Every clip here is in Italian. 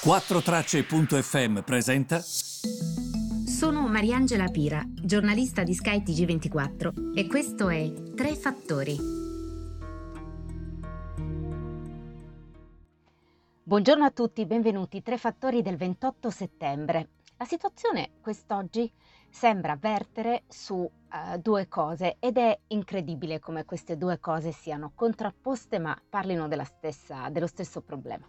4Tracce.fm presenta. Sono Mariangela Pira, giornalista di Sky TG24 e questo è Tre Fattori. Buongiorno a tutti, benvenuti. Tre Fattori del 28 settembre. La situazione quest'oggi sembra vertere su uh, due cose ed è incredibile come queste due cose siano contrapposte ma parlino stessa, dello stesso problema.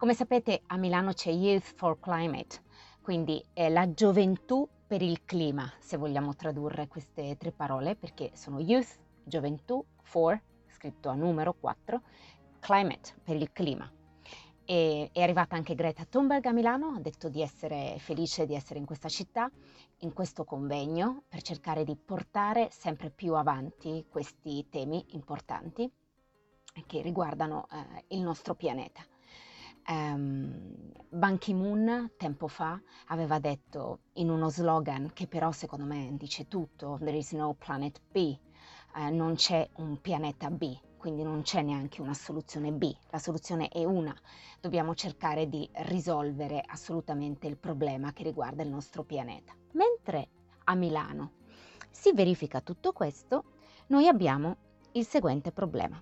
Come sapete a Milano c'è Youth for Climate, quindi la gioventù per il clima, se vogliamo tradurre queste tre parole, perché sono youth, gioventù, for, scritto a numero 4, climate, per il clima. E è arrivata anche Greta Thunberg a Milano, ha detto di essere felice di essere in questa città, in questo convegno, per cercare di portare sempre più avanti questi temi importanti che riguardano eh, il nostro pianeta. Um, Ban Ki-moon tempo fa aveva detto in uno slogan che però secondo me dice tutto, there is no planet B, uh, non c'è un pianeta B, quindi non c'è neanche una soluzione B, la soluzione è una, dobbiamo cercare di risolvere assolutamente il problema che riguarda il nostro pianeta. Mentre a Milano si verifica tutto questo, noi abbiamo il seguente problema.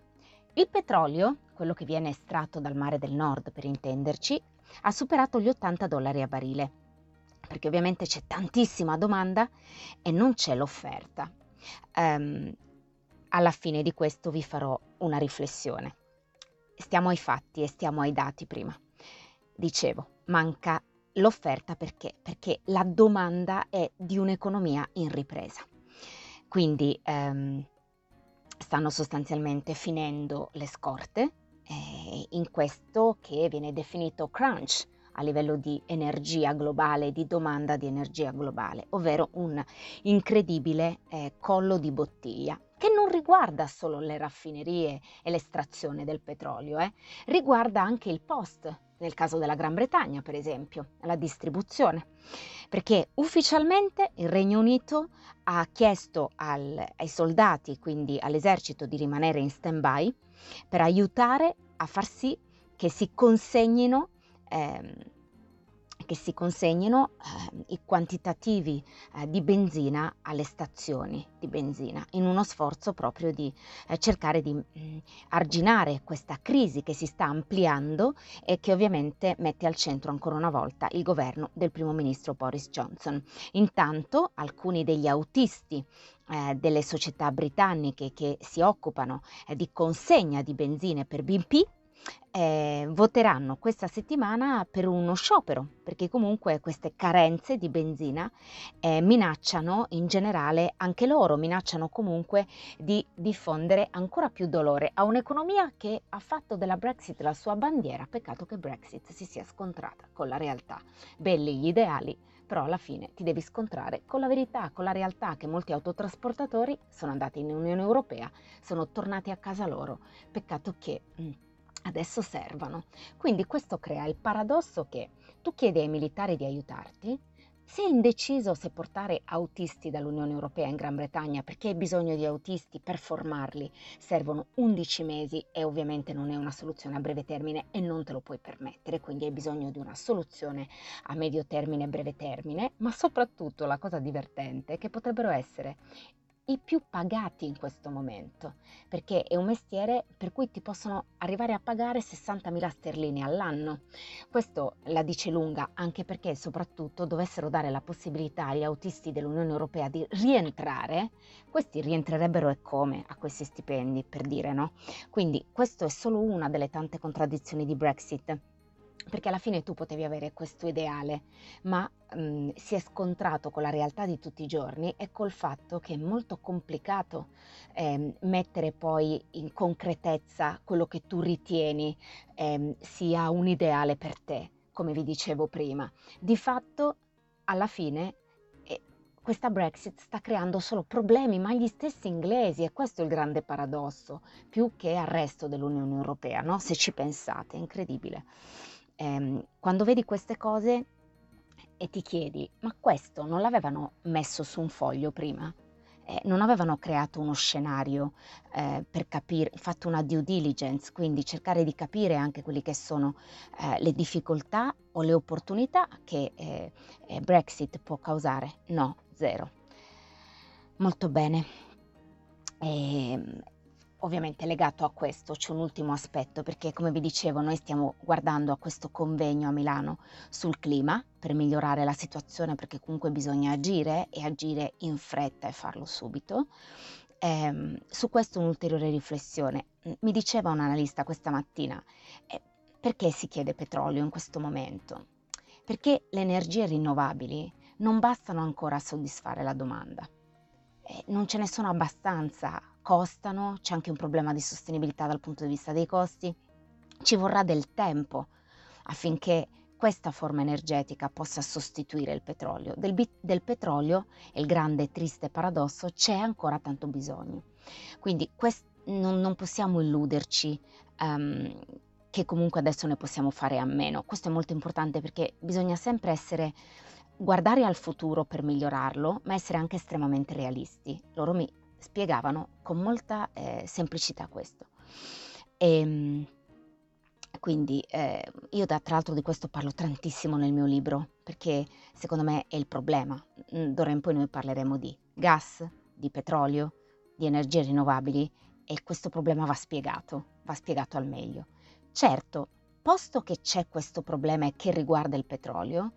Il petrolio, quello che viene estratto dal mare del nord per intenderci, ha superato gli 80 dollari a barile, perché ovviamente c'è tantissima domanda e non c'è l'offerta. Um, alla fine di questo vi farò una riflessione. Stiamo ai fatti e stiamo ai dati prima. Dicevo, manca l'offerta perché? Perché la domanda è di un'economia in ripresa. Quindi um, stanno sostanzialmente finendo le scorte eh, in questo che viene definito crunch a livello di energia globale, di domanda di energia globale, ovvero un incredibile eh, collo di bottiglia che non riguarda solo le raffinerie e l'estrazione del petrolio, eh, riguarda anche il post, nel caso della Gran Bretagna per esempio, la distribuzione, perché ufficialmente il Regno Unito ha chiesto al, ai soldati, quindi all'esercito, di rimanere in stand-by per aiutare a far sì che si consegnino ehm, che si consegnino eh, i quantitativi eh, di benzina alle stazioni di benzina in uno sforzo proprio di eh, cercare di mh, mm, arginare questa crisi che si sta ampliando e che ovviamente mette al centro ancora una volta il governo del primo ministro Boris Johnson. Intanto alcuni degli autisti eh, delle società britanniche che si occupano eh, di consegna di benzine per BP eh, voteranno questa settimana per uno sciopero, perché comunque queste carenze di benzina eh, minacciano in generale anche loro, minacciano comunque di diffondere ancora più dolore a un'economia che ha fatto della Brexit la sua bandiera, peccato che Brexit si sia scontrata con la realtà. Belli gli ideali, però alla fine ti devi scontrare con la verità, con la realtà che molti autotrasportatori sono andati in Unione Europea, sono tornati a casa loro. Peccato che... Adesso servono. Quindi questo crea il paradosso che tu chiedi ai militari di aiutarti, sei indeciso se portare autisti dall'Unione Europea in Gran Bretagna perché hai bisogno di autisti per formarli, servono 11 mesi e ovviamente non è una soluzione a breve termine e non te lo puoi permettere, quindi hai bisogno di una soluzione a medio termine e breve termine, ma soprattutto la cosa divertente è che potrebbero essere i più pagati in questo momento, perché è un mestiere per cui ti possono arrivare a pagare 60.000 sterline all'anno. Questo la dice lunga anche perché soprattutto dovessero dare la possibilità agli autisti dell'Unione Europea di rientrare, questi rientrerebbero e come a questi stipendi, per dire no? Quindi questo è solo una delle tante contraddizioni di Brexit perché alla fine tu potevi avere questo ideale, ma mh, mhmm, si è scontrato con la realtà di tutti i giorni e col fatto che è molto complicato eh, mettere poi in concretezza quello che tu ritieni eh, sia un ideale per te, come vi dicevo prima. Di fatto, alla fine, questa Brexit sta creando solo problemi, ma agli stessi inglesi, e questo è il grande paradosso, più che al resto dell'Unione Europea, no? se ci pensate, è incredibile ehm, quando vedi queste cose e ti chiedi, ma questo non l'avevano messo su un foglio prima? eh, non avevano creato uno scenario eh, per capire, fatto una due diligence, quindi cercare di capire anche quelle che sono eh, le difficoltà o le opportunità che eh, eh, Brexit può causare. No, zero. Molto bene. E, ehm, Ovviamente legato a questo c'è un ultimo aspetto perché come vi dicevo noi stiamo guardando a questo convegno a Milano sul clima per migliorare la situazione perché comunque bisogna agire e agire in fretta e farlo subito. Eh, su questo un'ulteriore riflessione. Mi diceva un analista questa mattina, eh, perché si chiede petrolio in questo momento? Perché le energie rinnovabili non bastano ancora a soddisfare la domanda. Non ce ne sono abbastanza costano, c'è anche un problema di sostenibilità dal punto di vista dei costi, ci vorrà del tempo affinché questa forma energetica possa sostituire il petrolio. Del, del petrolio, il grande e triste paradosso, c'è ancora tanto bisogno. Quindi quest- non, non, possiamo illuderci um, che comunque adesso ne possiamo fare a meno. Questo è molto importante perché bisogna sempre essere guardare al futuro per migliorarlo, ma essere anche estremamente realisti. Loro mi spiegavano con molta eh, semplicità questo. E, ehm, quindi eh, io da, tra l'altro di questo parlo tantissimo nel mio libro, perché secondo me è il problema. Mm, d'ora in poi noi parleremo di gas, di petrolio, di energie rinnovabili e questo problema va spiegato, va spiegato al meglio. Certo, posto che c'è questo problema che riguarda il petrolio,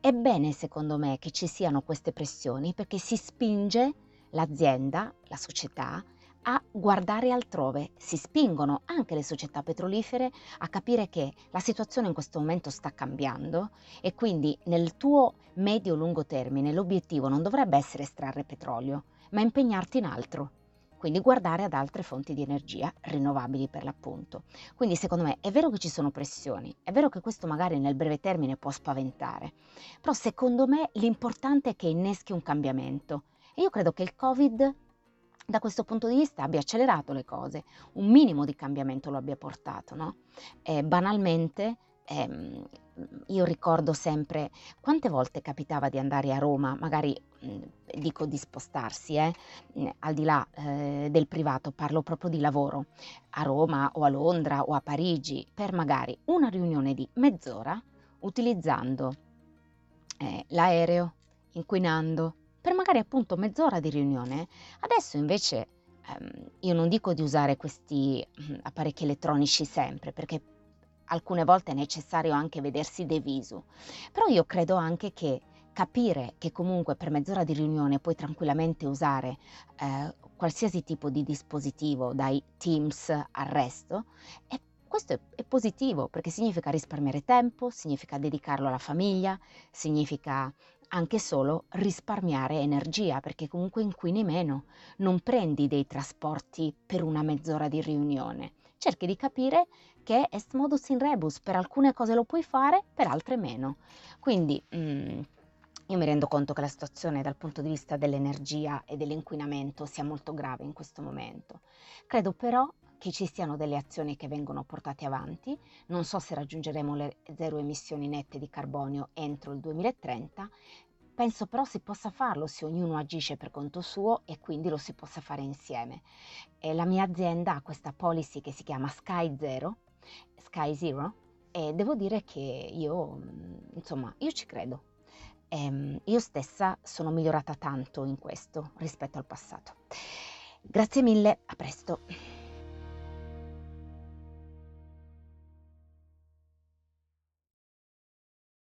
è bene secondo me che ci siano queste pressioni perché si spinge l'azienda, la società, a guardare altrove. Si spingono anche le società petrolifere a capire che la situazione in questo momento sta cambiando e quindi nel tuo medio-lungo termine l'obiettivo non dovrebbe essere estrarre petrolio, ma impegnarti in altro. Quindi guardare ad altre fonti di energia rinnovabili per l'appunto. Quindi secondo me è vero che ci sono pressioni, è vero che questo magari nel breve termine può spaventare, però secondo me l'importante è che inneschi un cambiamento e io credo che il Covid da questo punto di vista abbia accelerato le cose, un minimo di cambiamento lo abbia portato, no? Eh, banalmente, ehm, io ricordo sempre quante volte capitava di andare a Roma, magari mh, dico di spostarsi, eh, al di là eh, del privato, parlo proprio di lavoro, a Roma o a Londra o a Parigi, per magari una riunione di mezz'ora utilizzando eh, l'aereo, inquinando, per magari appunto mezz'ora di riunione. Adesso invece ehm, io non dico di usare questi mm, apparecchi elettronici sempre perché alcune volte è necessario anche vedersi de però io credo anche che capire che comunque per mezz'ora di riunione puoi tranquillamente usare eh, qualsiasi tipo di dispositivo, dai Teams al resto, è questo è, è, positivo perché significa risparmiare tempo, significa dedicarlo alla famiglia, significa anche solo risparmiare energia, perché comunque inquini meno. Non prendi dei trasporti per una mezz'ora di riunione. Cerchi di capire che est modus in rebus, per alcune cose lo puoi fare, per altre meno. Quindi mm, io mi rendo conto che la situazione dal punto di vista dell'energia e dell'inquinamento sia molto grave in questo momento. Credo però che ci siano delle azioni che vengono portate avanti. Non so se raggiungeremo le zero emissioni nette di carbonio entro il 2030. Penso però si possa farlo se ognuno agisce per conto suo e quindi lo si possa fare insieme. E la mia azienda ha questa policy che si chiama Sky Zero, Sky Zero, e devo dire che io, insomma, io ci credo. E io stessa sono migliorata tanto in questo rispetto al passato. Grazie mille, a presto.